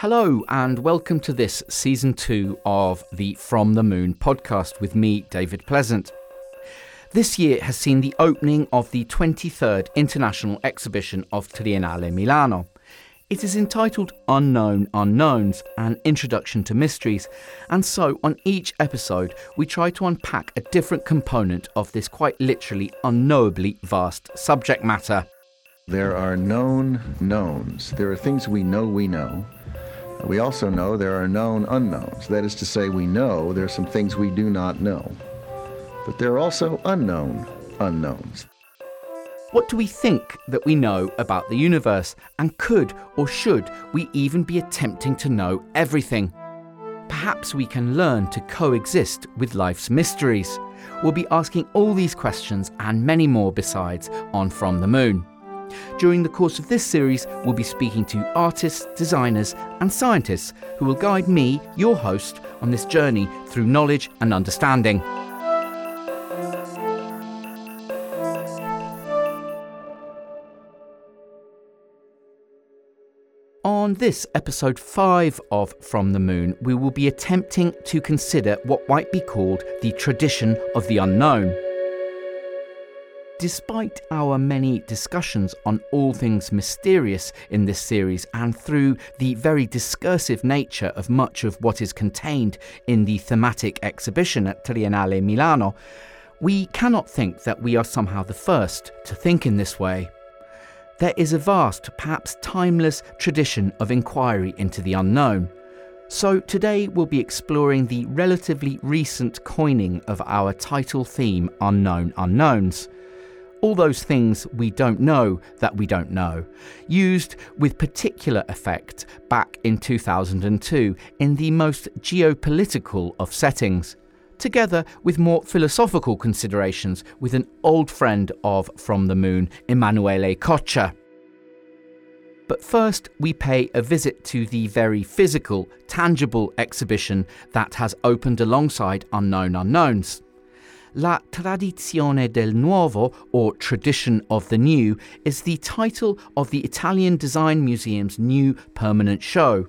Hello, and welcome to this season two of the From the Moon podcast with me, David Pleasant. This year has seen the opening of the 23rd International Exhibition of Triennale Milano. It is entitled Unknown Unknowns An Introduction to Mysteries, and so on each episode we try to unpack a different component of this quite literally unknowably vast subject matter. There are known knowns. There are things we know we know. We also know there are known unknowns. That is to say, we know there are some things we do not know. But there are also unknown unknowns. What do we think that we know about the universe? And could or should we even be attempting to know everything? Perhaps we can learn to coexist with life's mysteries. We'll be asking all these questions and many more besides on From the Moon. During the course of this series, we'll be speaking to artists, designers, and scientists who will guide me, your host, on this journey through knowledge and understanding. On this episode 5 of From the Moon, we will be attempting to consider what might be called the tradition of the unknown. Despite our many discussions on all things mysterious in this series, and through the very discursive nature of much of what is contained in the thematic exhibition at Triennale Milano, we cannot think that we are somehow the first to think in this way. There is a vast, perhaps timeless tradition of inquiry into the unknown. So today we'll be exploring the relatively recent coining of our title theme, Unknown Unknowns all those things we don't know that we don't know, used with particular effect back in 2002 in the most geopolitical of settings, together with more philosophical considerations with an old friend of From the Moon, Emanuele Coccia. But first, we pay a visit to the very physical, tangible exhibition that has opened alongside Unknown Unknowns. La Tradizione del Nuovo, or Tradition of the New, is the title of the Italian Design Museum's new permanent show.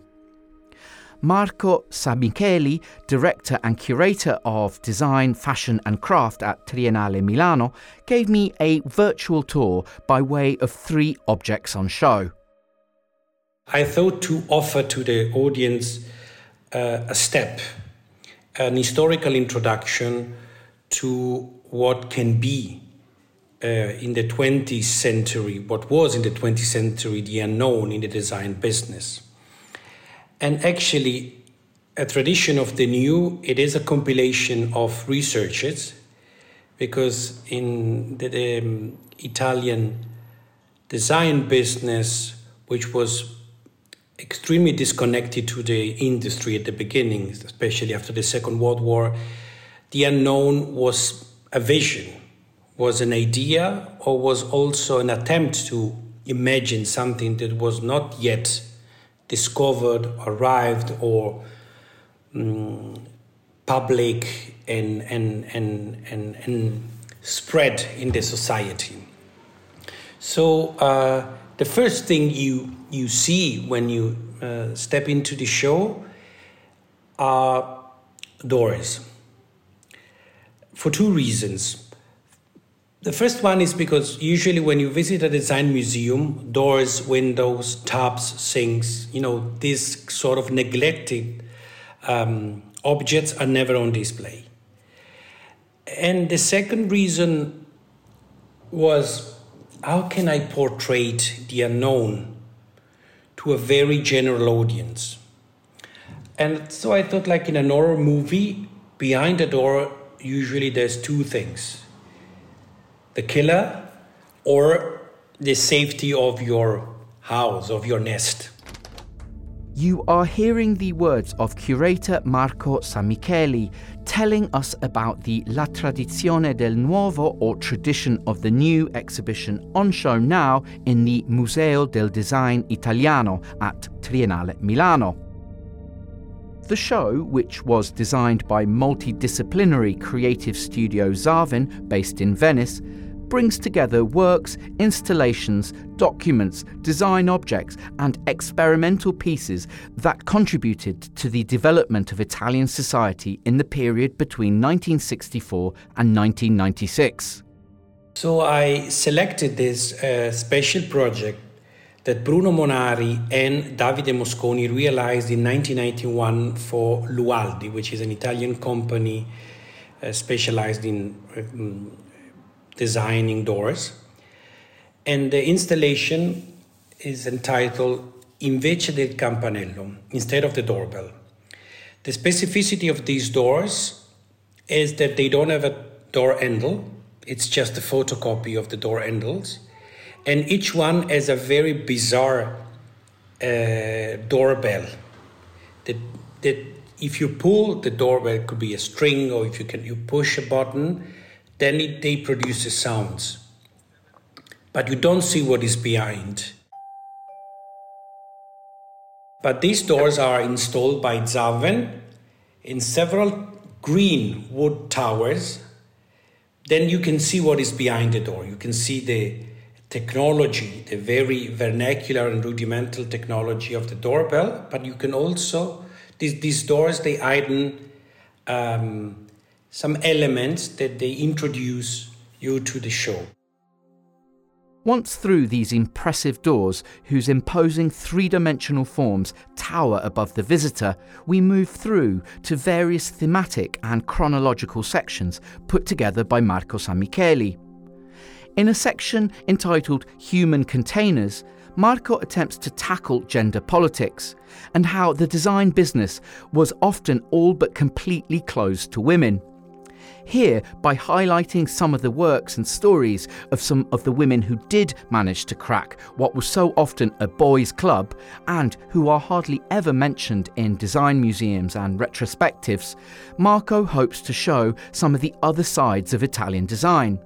Marco Sammicheli, director and curator of design, fashion, and craft at Triennale Milano, gave me a virtual tour by way of three objects on show. I thought to offer to the audience uh, a step, an historical introduction to what can be uh, in the 20th century, what was in the 20th century the unknown in the design business. And actually, a tradition of the new, it is a compilation of researches because in the, the um, Italian design business, which was extremely disconnected to the industry at the beginning, especially after the Second World War, the unknown was a vision, was an idea, or was also an attempt to imagine something that was not yet discovered, arrived, or um, public and, and, and, and, and spread in the society. So, uh, the first thing you, you see when you uh, step into the show are doors for two reasons. The first one is because usually when you visit a design museum, doors, windows, tubs, sinks, you know, these sort of neglected um, objects are never on display. And the second reason was how can I portray the unknown to a very general audience? And so I thought, like in an horror movie, behind the door usually there's two things the killer or the safety of your house, of your nest. You are hearing the words of curator Marco Sammicheli telling us about the La Tradizione del Nuovo or Tradition of the New exhibition on show now in the Museo del Design Italiano at Triennale Milano. The show, which was designed by multidisciplinary creative studio Zaven, based in Venice, brings together works, installations, documents, design objects, and experimental pieces that contributed to the development of Italian society in the period between 1964 and 1996. So I selected this uh, special project that Bruno Munari and Davide Mosconi realized in 1991 for Lualdi, which is an Italian company uh, specialized in um, designing doors. And the installation is entitled Invece del campanello, instead of the doorbell. The specificity of these doors is that they don't have a door handle, it's just a photocopy of the door handles. And each one has a very bizarre uh, doorbell. That, that if you pull the doorbell, it could be a string, or if you can you push a button, then it, they produces sounds. But you don't see what is behind. But these doors are installed by Zaven in several green wood towers then you can see what is behind the door. You can see the technology, the very vernacular and rudimental technology of the doorbell, but you can also, these, these doors, they hide um, some elements that they introduce you to the show. Once through these impressive doors, whose imposing three dimensional forms tower above the visitor, we move through to various thematic and chronological sections put together by Marco Sammicheli. In a section entitled Human Containers, Marco attempts to tackle gender politics and how the design business was often all but completely closed to women. Here, by highlighting some of the works and stories of some of the women who did manage to crack what was so often a boys' club and who are hardly ever mentioned in design museums and retrospectives, Marco hopes to show some of the other sides of Italian design.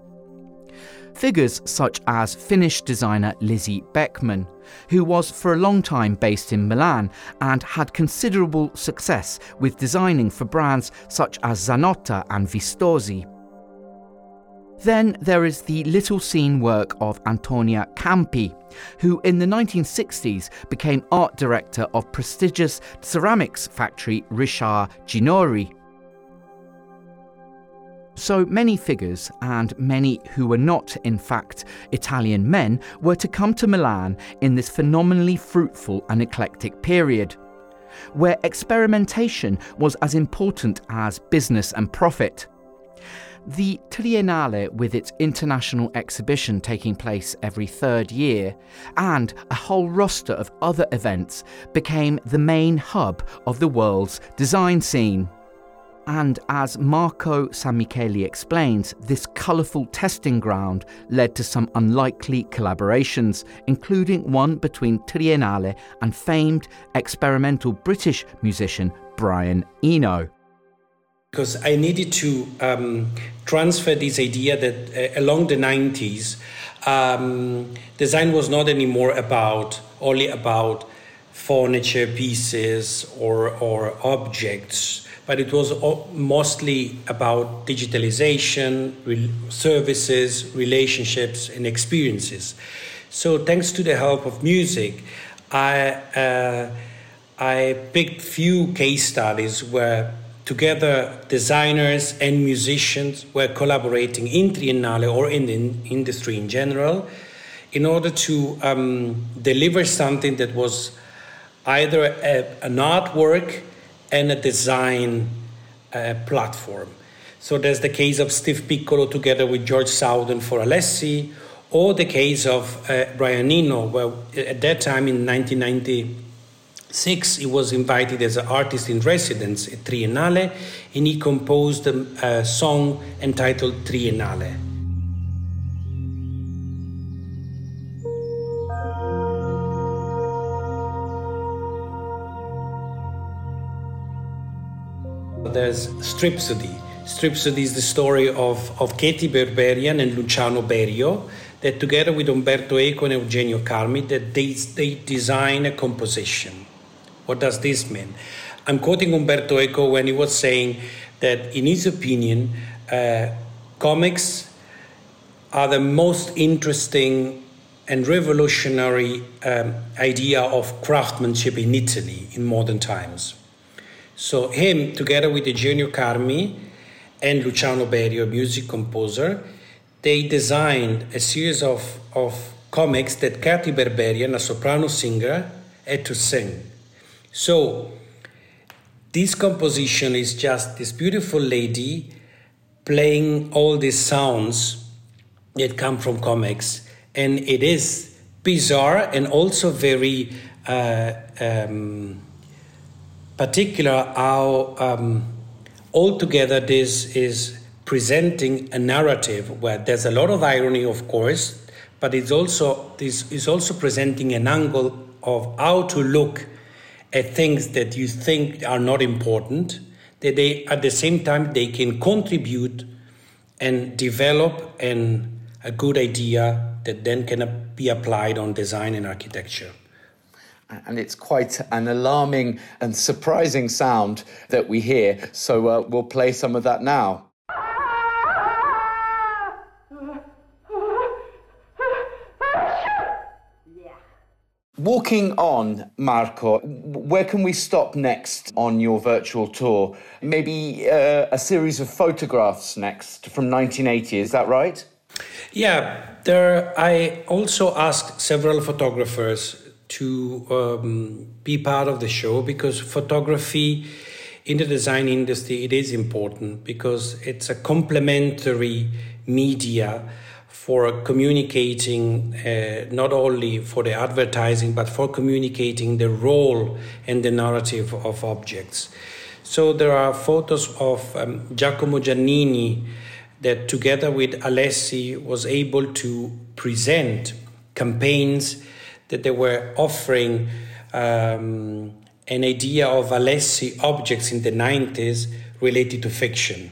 Figures such as Finnish designer Liisi Beckmann, who was for a long time based in Milan and had considerable success with designing for brands such as Zanotta and Vistosi. Then there is the little seen work of Antonia Campi, who in the 1960s became art director of prestigious ceramics factory Richard Ginori. So many figures, and many who were not, in fact, Italian men, were to come to Milan in this phenomenally fruitful and eclectic period, where experimentation was as important as business and profit. The Triennale, with its international exhibition taking place every third year, and a whole roster of other events, became the main hub of the world's design scene. And as Marco Sammicheli explains, this colourful testing ground led to some unlikely collaborations, including one between Triennale and famed experimental British musician Brian Eno. Because I needed to um, transfer this idea that uh, along the 90s, um, design was not anymore about only about furniture pieces or, or objects but it was mostly about digitalization, services, relationships, and experiences. So, thanks to the help of music, I, uh, I picked few case studies where together designers and musicians were collaborating in Triennale or in the industry in general in order to um, deliver something that was either a, an artwork and a design uh, platform. So there's the case of Steve Piccolo together with George Sowden for Alessi, or the case of uh, Brian Eno, where at that time in 1996 he was invited as an artist in residence at Triennale, and he composed a, a song entitled Triennale. There's Stripsody. Stripsody is the story of, of Cathy Berberian and Luciano Berio that together with Umberto Eco and Eugenio Carmi that they, they design a composition. What does this mean? I'm quoting Umberto Eco when he was saying that in his opinion, uh, comics are the most interesting and revolutionary um, idea of craftsmanship in Italy in modern times. So him, together with Eugenio Carmi and Luciano Berio, a music composer, they designed a series of, of comics that Cathy Berberian, a soprano singer, had to sing. So this composition is just this beautiful lady playing all these sounds that come from comics, and it is bizarre and also very uh, um, particular how um, altogether this is presenting a narrative where there's a lot of irony, of course, but it's also this is also presenting an angle of how to look at things that you think are not important that they at the same time they can contribute and develop an, a good idea that then can be applied on design and architecture and it's quite an alarming and surprising sound that we hear. So uh, we'll play some of that now. Walking on, Marco, where can we stop next on your virtual tour? Maybe uh, a series of photographs next from 1980, is that right? Yeah, there. I also asked several photographers to um, be part of the show because photography in the design industry it is important because it's a complementary media for communicating uh, not only for the advertising but for communicating the role and the narrative of objects. So there are photos of um, giacomo giannini that together with alessi was able to present campaigns that they were offering um, an idea of Alessi objects in the 90s related to fiction.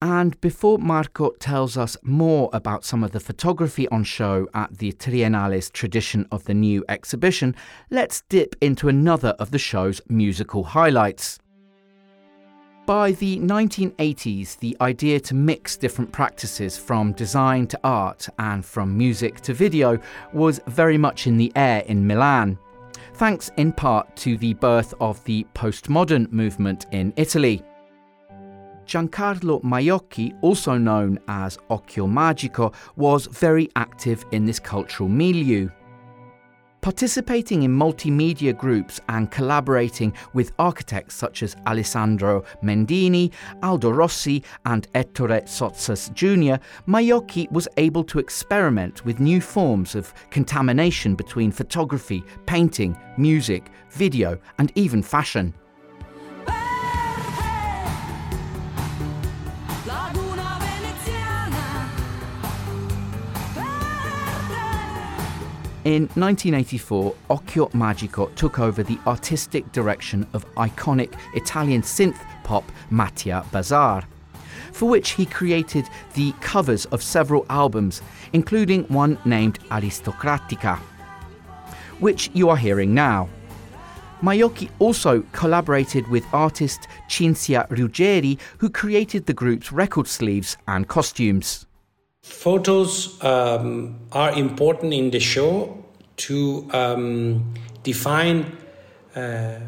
And before Marco tells us more about some of the photography on show at the Triennale's tradition of the new exhibition, let's dip into another of the show's musical highlights. By the 1980s, the idea to mix different practices from design to art and from music to video was very much in the air in Milan, thanks in part to the birth of the postmodern movement in Italy. Giancarlo Maiocchi, also known as Occhio Magico, was very active in this cultural milieu participating in multimedia groups and collaborating with architects such as Alessandro Mendini, Aldo Rossi, and Ettore Sottsass Jr., Maiocchi was able to experiment with new forms of contamination between photography, painting, music, video, and even fashion. In 1984, Occhio Magico took over the artistic direction of iconic Italian synth pop Matia Bazar, for which he created the covers of several albums, including one named Aristocratica, which you are hearing now. Maiocchi also collaborated with artist Cinzia Ruggeri, who created the group's record sleeves and costumes. Photos um, are important in the show to um, define uh,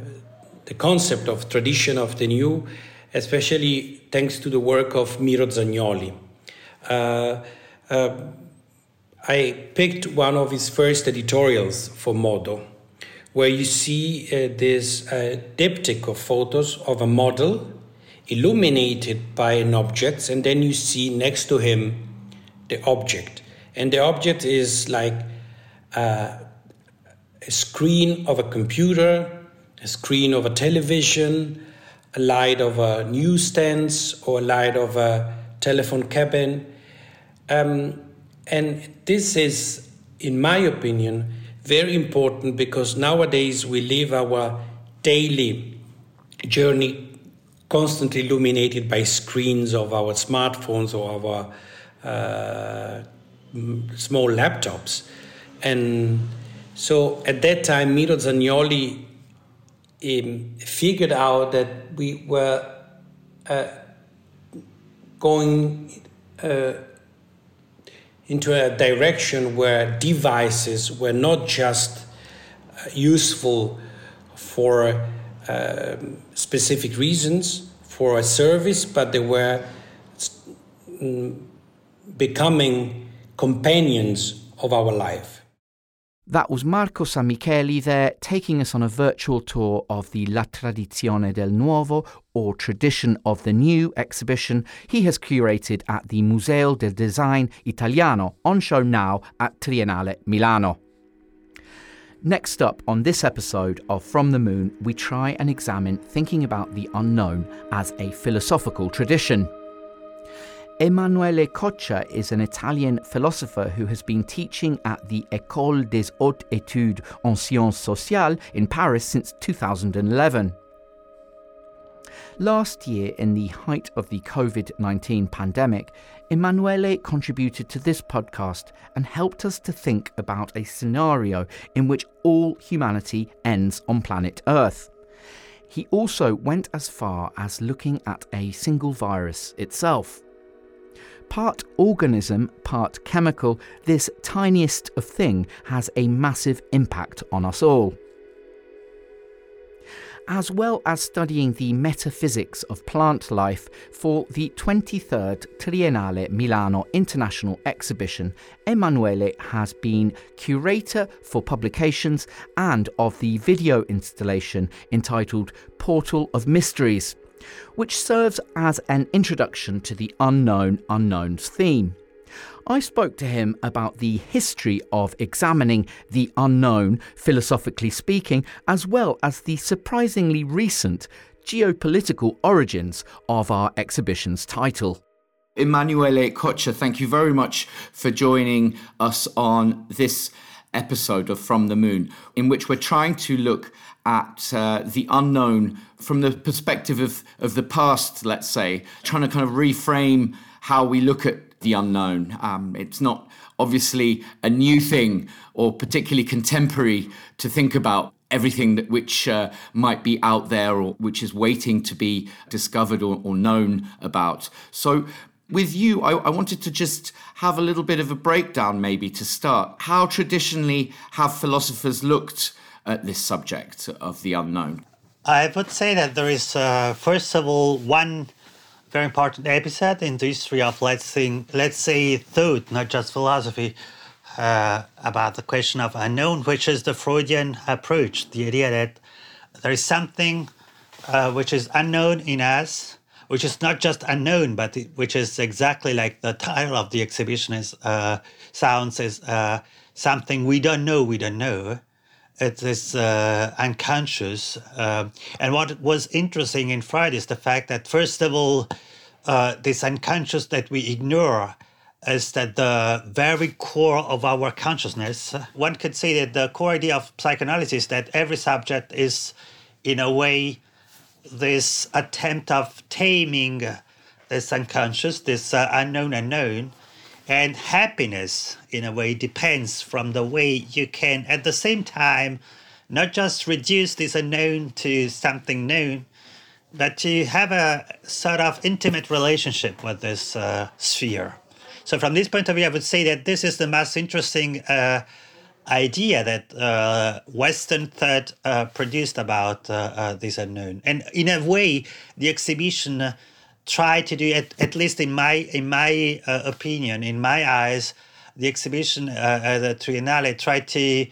the concept of tradition of the new, especially thanks to the work of Miro Zagnoli. Uh, uh, I picked one of his first editorials for Modo, where you see uh, this uh, diptych of photos of a model illuminated by an object, and then you see next to him the object. And the object is like uh, a screen of a computer, a screen of a television, a light of a newsstand, or a light of a telephone cabin. Um, and this is, in my opinion, very important because nowadays we live our daily journey constantly illuminated by screens of our smartphones or our small laptops. And so at that time, Miro Zagnoli um, figured out that we were uh, going uh, into a direction where devices were not just uh, useful for uh, specific reasons for a service, but they were mm, becoming companions of our life. That was Marco Sammicheli there, taking us on a virtual tour of the La Tradizione del Nuovo, or Tradition of the New exhibition he has curated at the Museo del Design Italiano, on show now at Triennale Milano. Next up on this episode of From the Moon, we try and examine thinking about the unknown as a philosophical tradition. Emanuele Coccia is an Italian philosopher who has been teaching at the École des Hautes Études en Sciences Sociales in Paris since 2011. Last year, in the height of the COVID 19 pandemic, Emanuele contributed to this podcast and helped us to think about a scenario in which all humanity ends on planet Earth. He also went as far as looking at a single virus itself. Part organism, part chemical, this tiniest of thing has a massive impact on us all. As well as studying the metaphysics of plant life for the 23rd Triennale Milano International Exhibition, Emanuele has been curator for publications and of the video installation entitled Portal of Mysteries which serves as an introduction to the unknown unknowns theme. I spoke to him about the history of examining the unknown, philosophically speaking, as well as the surprisingly recent geopolitical origins of our exhibition's title. Emanuele Coccia, thank you very much for joining us on this episode of From the Moon, in which we're trying to look at uh, the unknown from the perspective of, of the past, let's say, trying to kind of reframe how we look at the unknown. Um, it's not obviously a new thing or particularly contemporary to think about everything that which uh, might be out there or which is waiting to be discovered or, or known about. So with you, I, I, wanted to just have a little bit of a breakdown, maybe to start. How traditionally have philosophers looked at this subject of the unknown? I would say that there is, uh, first of all, one very important episode in the history of let's say, let's say thought, not just philosophy, uh, about the question of unknown, which is the Freudian approach, the idea that there is something uh, which is unknown in us, which is not just unknown, but which is exactly like the title of the exhibition is uh, sounds is uh, something we don't know, we don't know it is uh, unconscious. Uh, and what was interesting in Freud is the fact that, first of all, uh, this unconscious that we ignore is that the very core of our consciousness. One could say that the core idea of psychoanalysis is that every subject is, in a way, this attempt of taming this unconscious, this uh, unknown unknown, and happiness, in a way, depends from the way you can, at the same time, not just reduce this unknown to something known, but to have a sort of intimate relationship with this uh, sphere. So, from this point of view, I would say that this is the most interesting uh, idea that uh, Western thought uh, produced about uh, uh, this unknown. And in a way, the exhibition try to do at, at least in my in my uh, opinion in my eyes the exhibition uh, uh, the triennale tried to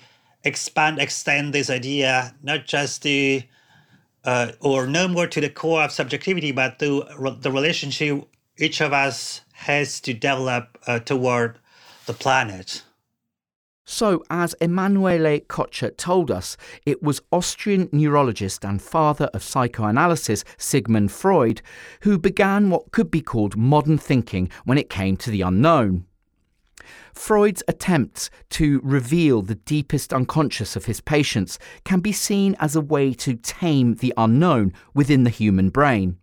expand extend this idea not just to uh, or no more to the core of subjectivity but to re- the relationship each of us has to develop uh, toward the planet so, as Emanuele Coccia told us, it was Austrian neurologist and father of psychoanalysis Sigmund Freud who began what could be called modern thinking when it came to the unknown. Freud's attempts to reveal the deepest unconscious of his patients can be seen as a way to tame the unknown within the human brain.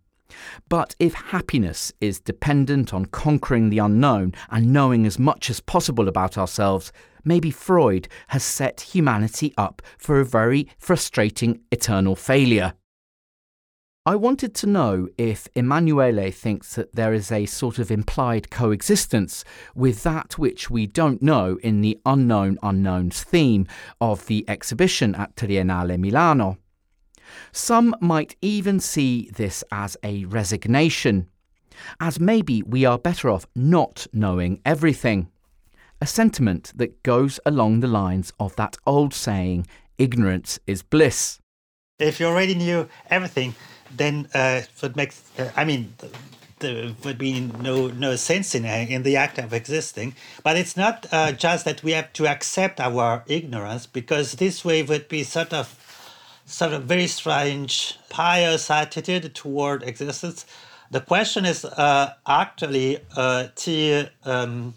But if happiness is dependent on conquering the unknown and knowing as much as possible about ourselves, maybe Freud has set humanity up for a very frustrating eternal failure. I wanted to know if Emanuele thinks that there is a sort of implied coexistence with that which we don't know in the unknown unknowns theme of the exhibition at Triennale Milano. Some might even see this as a resignation, as maybe we are better off not knowing everything. A sentiment that goes along the lines of that old saying, ignorance is bliss. If you already knew everything, then uh, it makes, uh, I mean, there would be no no sense in in the act of existing. But it's not uh, just that we have to accept our ignorance, because this way would be sort of sort of very strange pious attitude toward existence. The question is uh, actually uh, to um,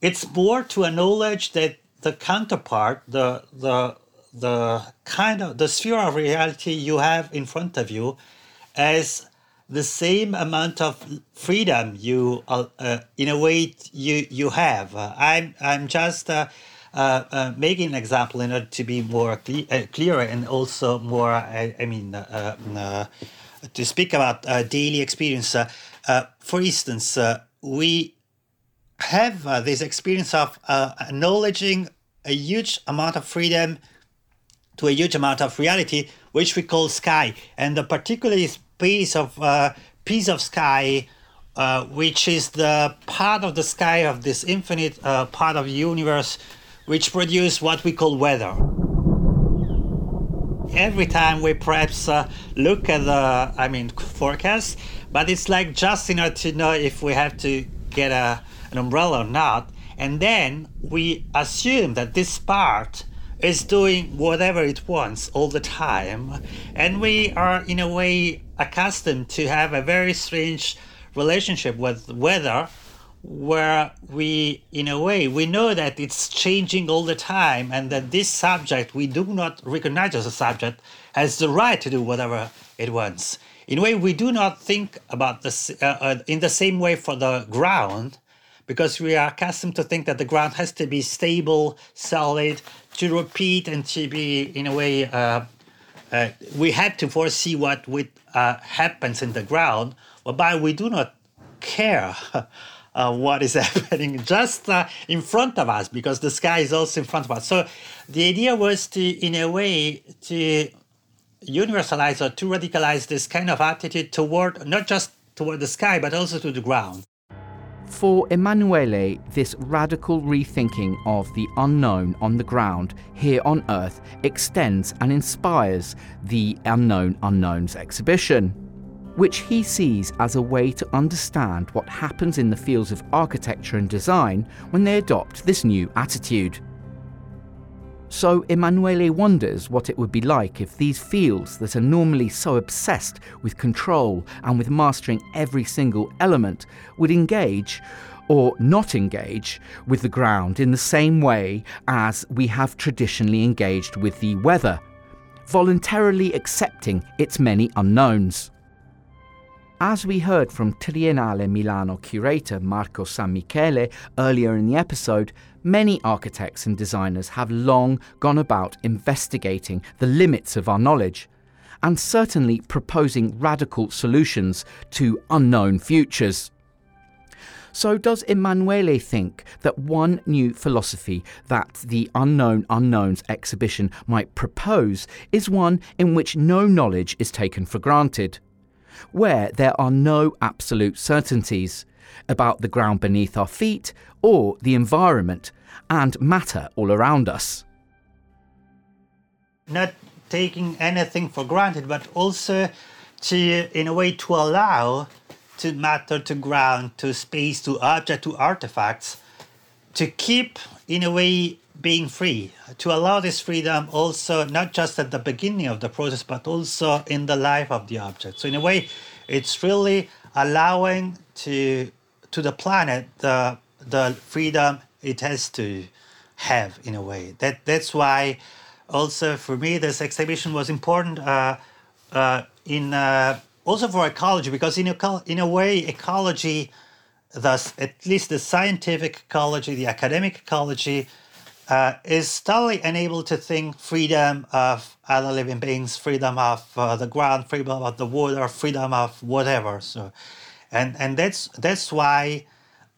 it's more to acknowledge that the counterpart, the the the kind of the sphere of reality you have in front of you, as the same amount of freedom you uh, uh, in a way you you have. I'm I'm just uh, making an example in order to be more cle- uh, clearer and also more, I, I mean, uh, uh, to speak about uh, daily experience. Uh, uh, for instance, uh, we have uh, this experience of uh, acknowledging a huge amount of freedom to a huge amount of reality, which we call sky, and the particular piece of uh, piece of sky, uh, which is the part of the sky of this infinite uh, part of the universe, which produce what we call weather. Every time we perhaps uh, look at the, I mean, forecast, but it's like just order to know if we have to get a, an umbrella or not, and then we assume that this part is doing whatever it wants all the time, and we are in a way accustomed to have a very strange relationship with weather where we in a way we know that it's changing all the time and that this subject we do not recognize as a subject has the right to do whatever it wants. In a way we do not think about this uh, uh, in the same way for the ground because we are accustomed to think that the ground has to be stable solid to repeat and to be in a way uh, uh, we have to foresee what with, uh, happens in the ground whereby we do not care uh, what is happening just uh, in front of us because the sky is also in front of us. So the idea was to, in a way, to universalize or to radicalize this kind of attitude toward not just toward the sky but also to the ground. For Emanuele, this radical rethinking of the unknown on the ground here on Earth extends and inspires the Unknown Unknowns exhibition which he sees as a way to understand what happens in the fields of architecture and design when they adopt this new attitude. So Emanuele wonders what it would be like if these fields that are normally so obsessed with control and with mastering every single element would engage or not engage with the ground in the same way as we have traditionally engaged with the weather, voluntarily accepting its many unknowns. As we heard from Triennale Milano curator Marco Sammicheli earlier in the episode, many architects and designers have long gone about investigating the limits of our knowledge and certainly proposing radical solutions to unknown futures. So, does Emanuele think that one new philosophy that the Unknown Unknowns exhibition might propose is one in which no knowledge is taken for granted? Where there are no absolute certainties about the ground beneath our feet or the environment and matter all around us. Not taking anything for granted, but also to, in a way, to allow to matter, to ground, to space, to object, to artifacts, to keep, in a way, being free, to allow this freedom also not just at the beginning of the process, but also in the life of the object. So in a way, it's really allowing to to the planet the the freedom it has to have in a way. That that's why also for me this exhibition was important uh, uh, in uh, also for ecology because in a in a way ecology, thus at least the scientific ecology, the academic ecology uh, is totally unable to think freedom of other living beings, freedom of uh, the ground, freedom of the water, freedom of whatever. So, and and that's that's why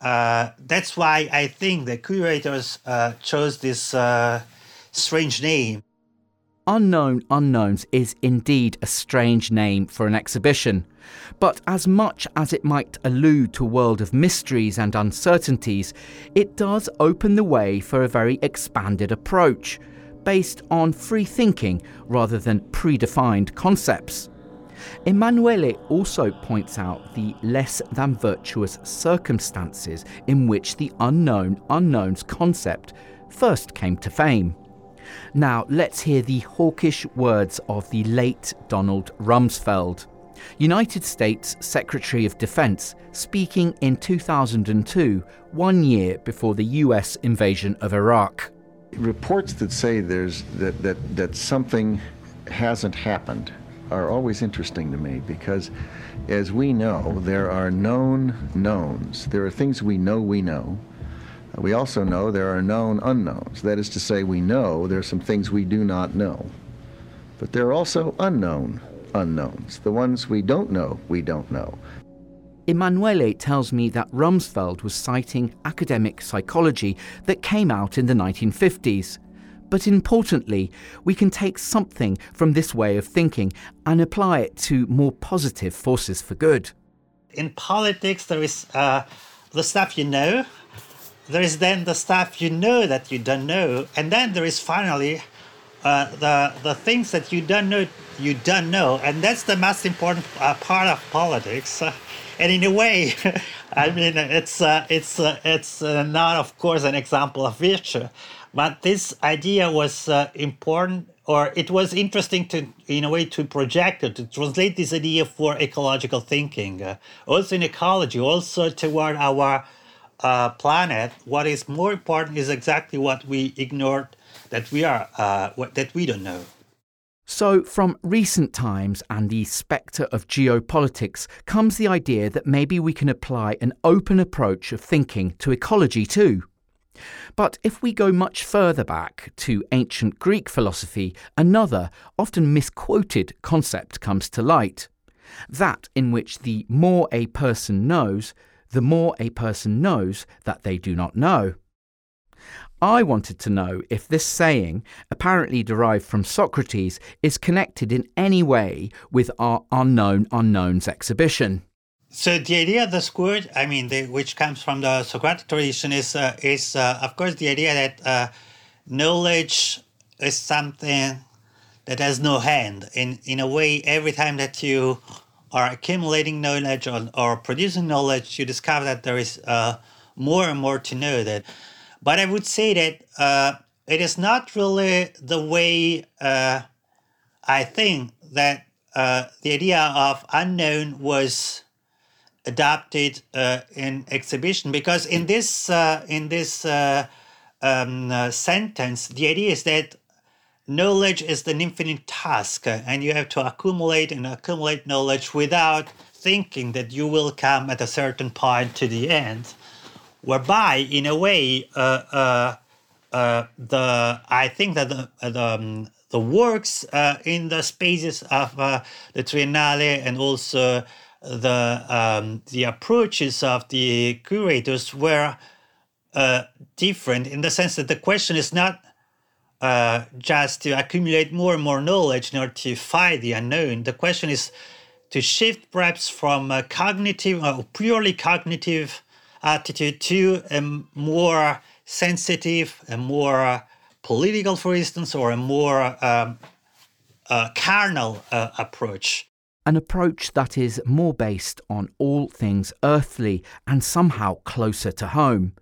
uh, that's why I think the curators uh, chose this uh, strange name. Unknown Unknowns is indeed a strange name for an exhibition. But as much as it might allude to a world of mysteries and uncertainties, it does open the way for a very expanded approach, based on free thinking rather than predefined concepts. Emanuele also points out the less than virtuous circumstances in which the unknown unknowns concept first came to fame. Now, let's hear the hawkish words of the late Donald Rumsfeld. United States Secretary of Defense, speaking in 2002, one year before the US invasion of Iraq. Reports that say there's that, that, that something hasn't happened are always interesting to me because, as we know, there are known knowns. There are things we know we know. We also know there are known unknowns. That is to say, we know there are some things we do not know. But there are also unknown unknowns. The ones we don't know, we don't know. Emanuele tells me that Rumsfeld was citing academic psychology that came out in the 1950s. But importantly, we can take something from this way of thinking and apply it to more positive forces for good. In politics, there is uh, the stuff you know, there is then the stuff you know that you don't know, and then there is finally uh, the the things that you don't know you don't know, and that's the most important uh, part of politics. Uh, and in a way, I mean, it's uh, it's uh, it's uh, not, of course, an example of virtue, but this idea was important, or it was interesting to, in a way, to project it, to translate this idea for ecological thinking, also in ecology, also toward our planet. What is more important is exactly what we ignored that we are uh, that we don't know. So, from recent times and the spectre of geopolitics comes the idea that maybe we can apply an open approach of thinking to ecology too. But if we go much further back to ancient Greek philosophy, another, often misquoted concept comes to light that in which the more a person knows, the more a person knows that they do not know. I wanted to know if this saying, apparently derived from Socrates, is connected in any way with our Unknown Unknowns exhibition. So the idea of the squirt, I mean, the, which comes from the Socratic tradition, is uh, is uh, of course the idea that uh, knowledge is something that has no hand. In in a way, every time that you are accumulating knowledge or, or producing knowledge, you discover that there is uh, more and more to know. That but I would say that uh, it is not really the way uh, I think that uh, the idea of unknown was adopted uh, in exhibition because in this uh, in this um, sentence the idea is that knowledge is an infinite task and you have to accumulate and accumulate knowledge without thinking that you will come at a certain point to the end whereby in a way uh, uh, uh, the I think that the the, um, the works uh, in the spaces of uh, the Triennale and also the um, the approaches of the curators were uh, different in the sense that the question is not just to accumulate more and more knowledge in order to fight the unknown. The question is to shift perhaps from a cognitive or purely cognitive attitude to a more sensitive, a more political, for instance, or a more um, uh, carnal uh, approach. An approach that is more based on all things earthly and somehow closer to home.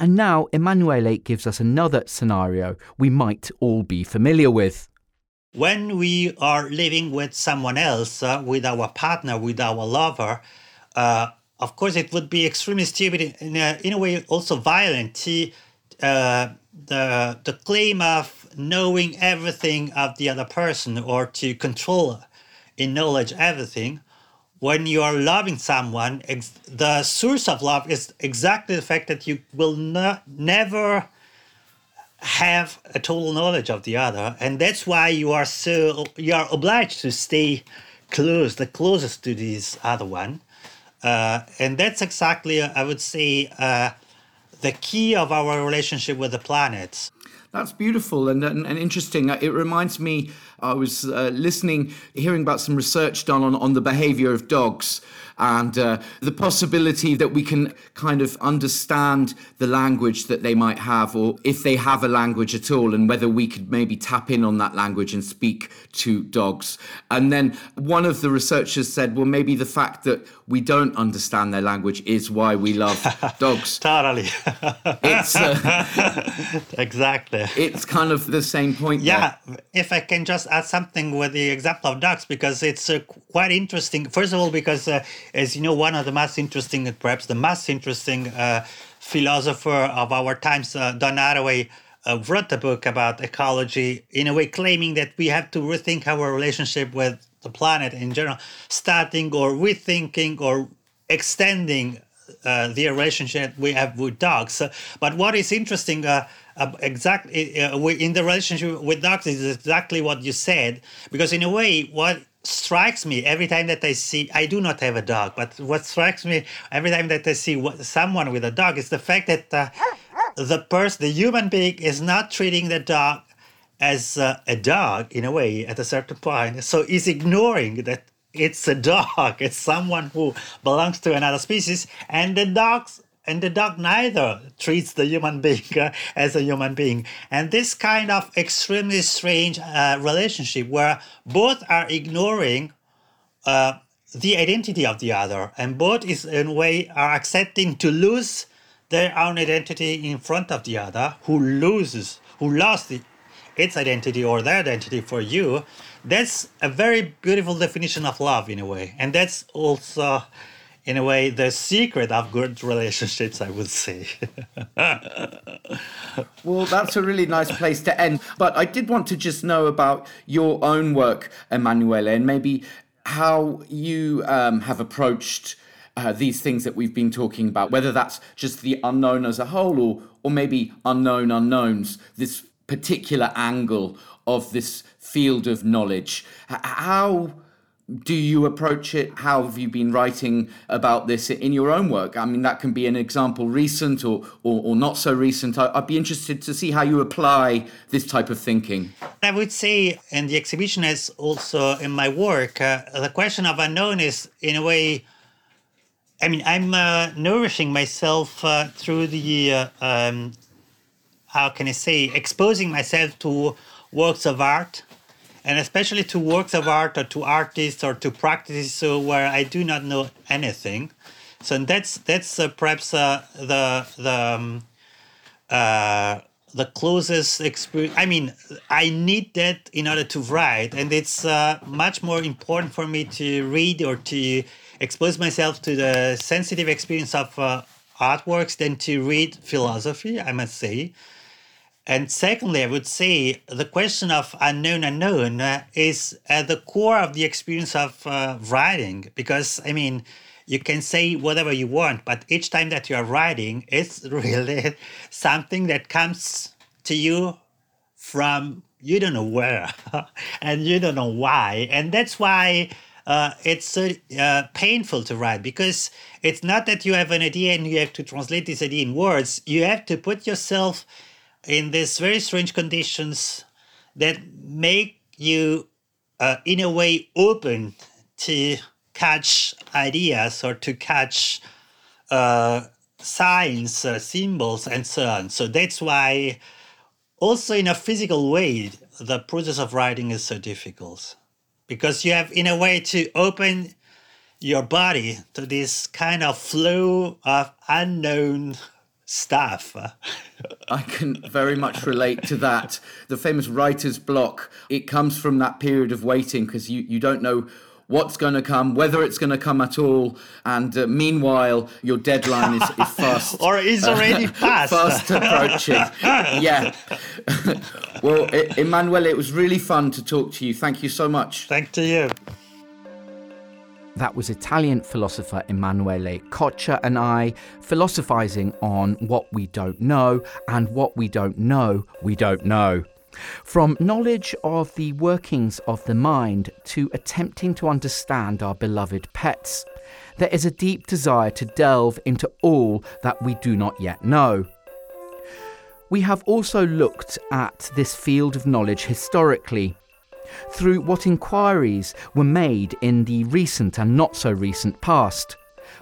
And now Emanuele gives us another scenario we might all be familiar with. When we are living with someone else, uh, with our partner, with our lover, uh, of course, it would be extremely stupid, in a, in a way, also violent uh, the the claim of knowing everything of the other person or to control in knowledge everything. When you are loving someone, ex- the source of love is exactly the fact that you will not never have a total knowledge of the other, and that's why you are so you are obliged to stay close, the closest to this other one, uh, and that's exactly, I would say, uh, the key of our relationship with the planets. That's beautiful and, and, and, interesting. It reminds me, I was uh, listening, hearing about some research done on, on the behavior of dogs and uh, the possibility that we can kind of understand the language that they might have, or if they have a language at all, and whether we could maybe tap in on that language and speak to dogs. And then one of the researchers said, well, maybe the fact that we don't understand their language is why we love dogs. totally. it's uh, exactly. It's kind of the same point. Yeah. There. If I can just add something with the example of dogs, because it's uh, quite interesting. First of all, because uh, as you know, one of the most interesting, perhaps the most interesting uh, philosopher of our times, uh, Donna Haraway, uh, wrote a book about ecology in a way claiming that we have to rethink our relationship with the planet in general, starting or rethinking or extending uh, the relationship we have with dogs. But what is interesting, uh, uh exactly uh, in the relationship with dogs, is exactly what you said. Because in a way, what strikes me every time that I see, I do not have a dog, but what strikes me every time that I see someone with a dog is the fact that uh, the person, the human being, is not treating the dog as uh, a dog in a way at a certain point. So he's ignoring that it's a dog, it's someone who belongs to another species, and the dogs and the dog neither treats the human being uh, as a human being. And this kind of extremely strange uh, relationship where both are ignoring uh, the identity of the other, and both is in a way are accepting to lose their own identity in front of the other, who loses, who lost its identity or their identity for you. That's a very beautiful definition of love in a way, and that's also in a way the secret of good relationships i would say. Well that's a really nice place to end. But i did want to just know about your own work emanuele and maybe how you um, have approached uh, these things that we've been talking about whether that's just the unknown as a whole or or maybe unknown unknowns this particular angle of this field of knowledge. How do you approach it? How have you been writing about this in your own work? I mean, that can be an example recent or, or, or not so recent. I, would be interested to see how you apply this type of thinking. I would say, and the exhibition is also in my work, uh, the question of unknown is, in a way, I mean, I'm uh, nourishing myself uh, through the, uh, um, how can I say, exposing myself to works of art and especially to works of art or to artists or to practices so where I do not know anything. So that's that's uh, perhaps uh, the the um, uh, the closest experience. I mean, I need that in order to write, and it's uh, much more important for me to read or to expose myself to the sensitive experience of uh, artworks than to read philosophy. I must say. And secondly, I would say the question of unknown unknown uh, is at the core of the experience of uh, writing. Because, I mean, you can say whatever you want, but each time that you are writing, it's really something that comes to you from you don't know where and you don't know why. And that's why uh, it's uh, painful to write because it's not that you have an idea and you have to translate this idea in words. You have to put yourself in these very strange conditions that make you, uh, in a way, open to catch ideas or to catch uh, signs, uh, symbols, and so on. So that's why, also in a physical way, the process of writing is so difficult because you have, in a way, to open your body to this kind of flow of unknown stuff. I can very much relate to that. The famous writer's block, it comes from that period of waiting because you, you don't know what's going to come, whether it's going to come at all. And uh, meanwhile, your deadline is, is fast. or is already past. fast approaching. yeah. well, Emmanuel, it was really fun to talk to you. Thank you so much. Thank to you. That was Italian philosopher Emanuele Coccia and I philosophizing on what we don't know and what we don't know we don't know. From knowledge of the workings of the mind to attempting to understand our beloved pets, there is a deep desire to delve into all that we do not yet know. We have also looked at this field of knowledge historically through what inquiries were made in the recent and not so recent past,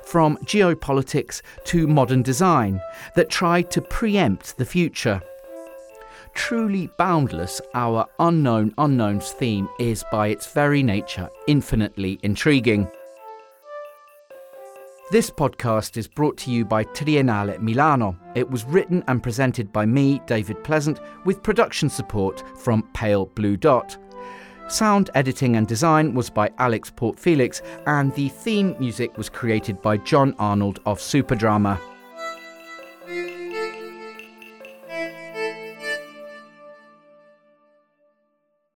from geopolitics to modern design, that tried to preempt the future. Truly boundless, our unknown unknowns theme is by its very nature infinitely intriguing. This podcast is brought to you by Triennale Milano. It was written and presented by me, David Pleasant, with production support from Pale Blue Dot. Sound editing and design was by Alex Port Felix, and the theme music was created by John Arnold of Superdrama.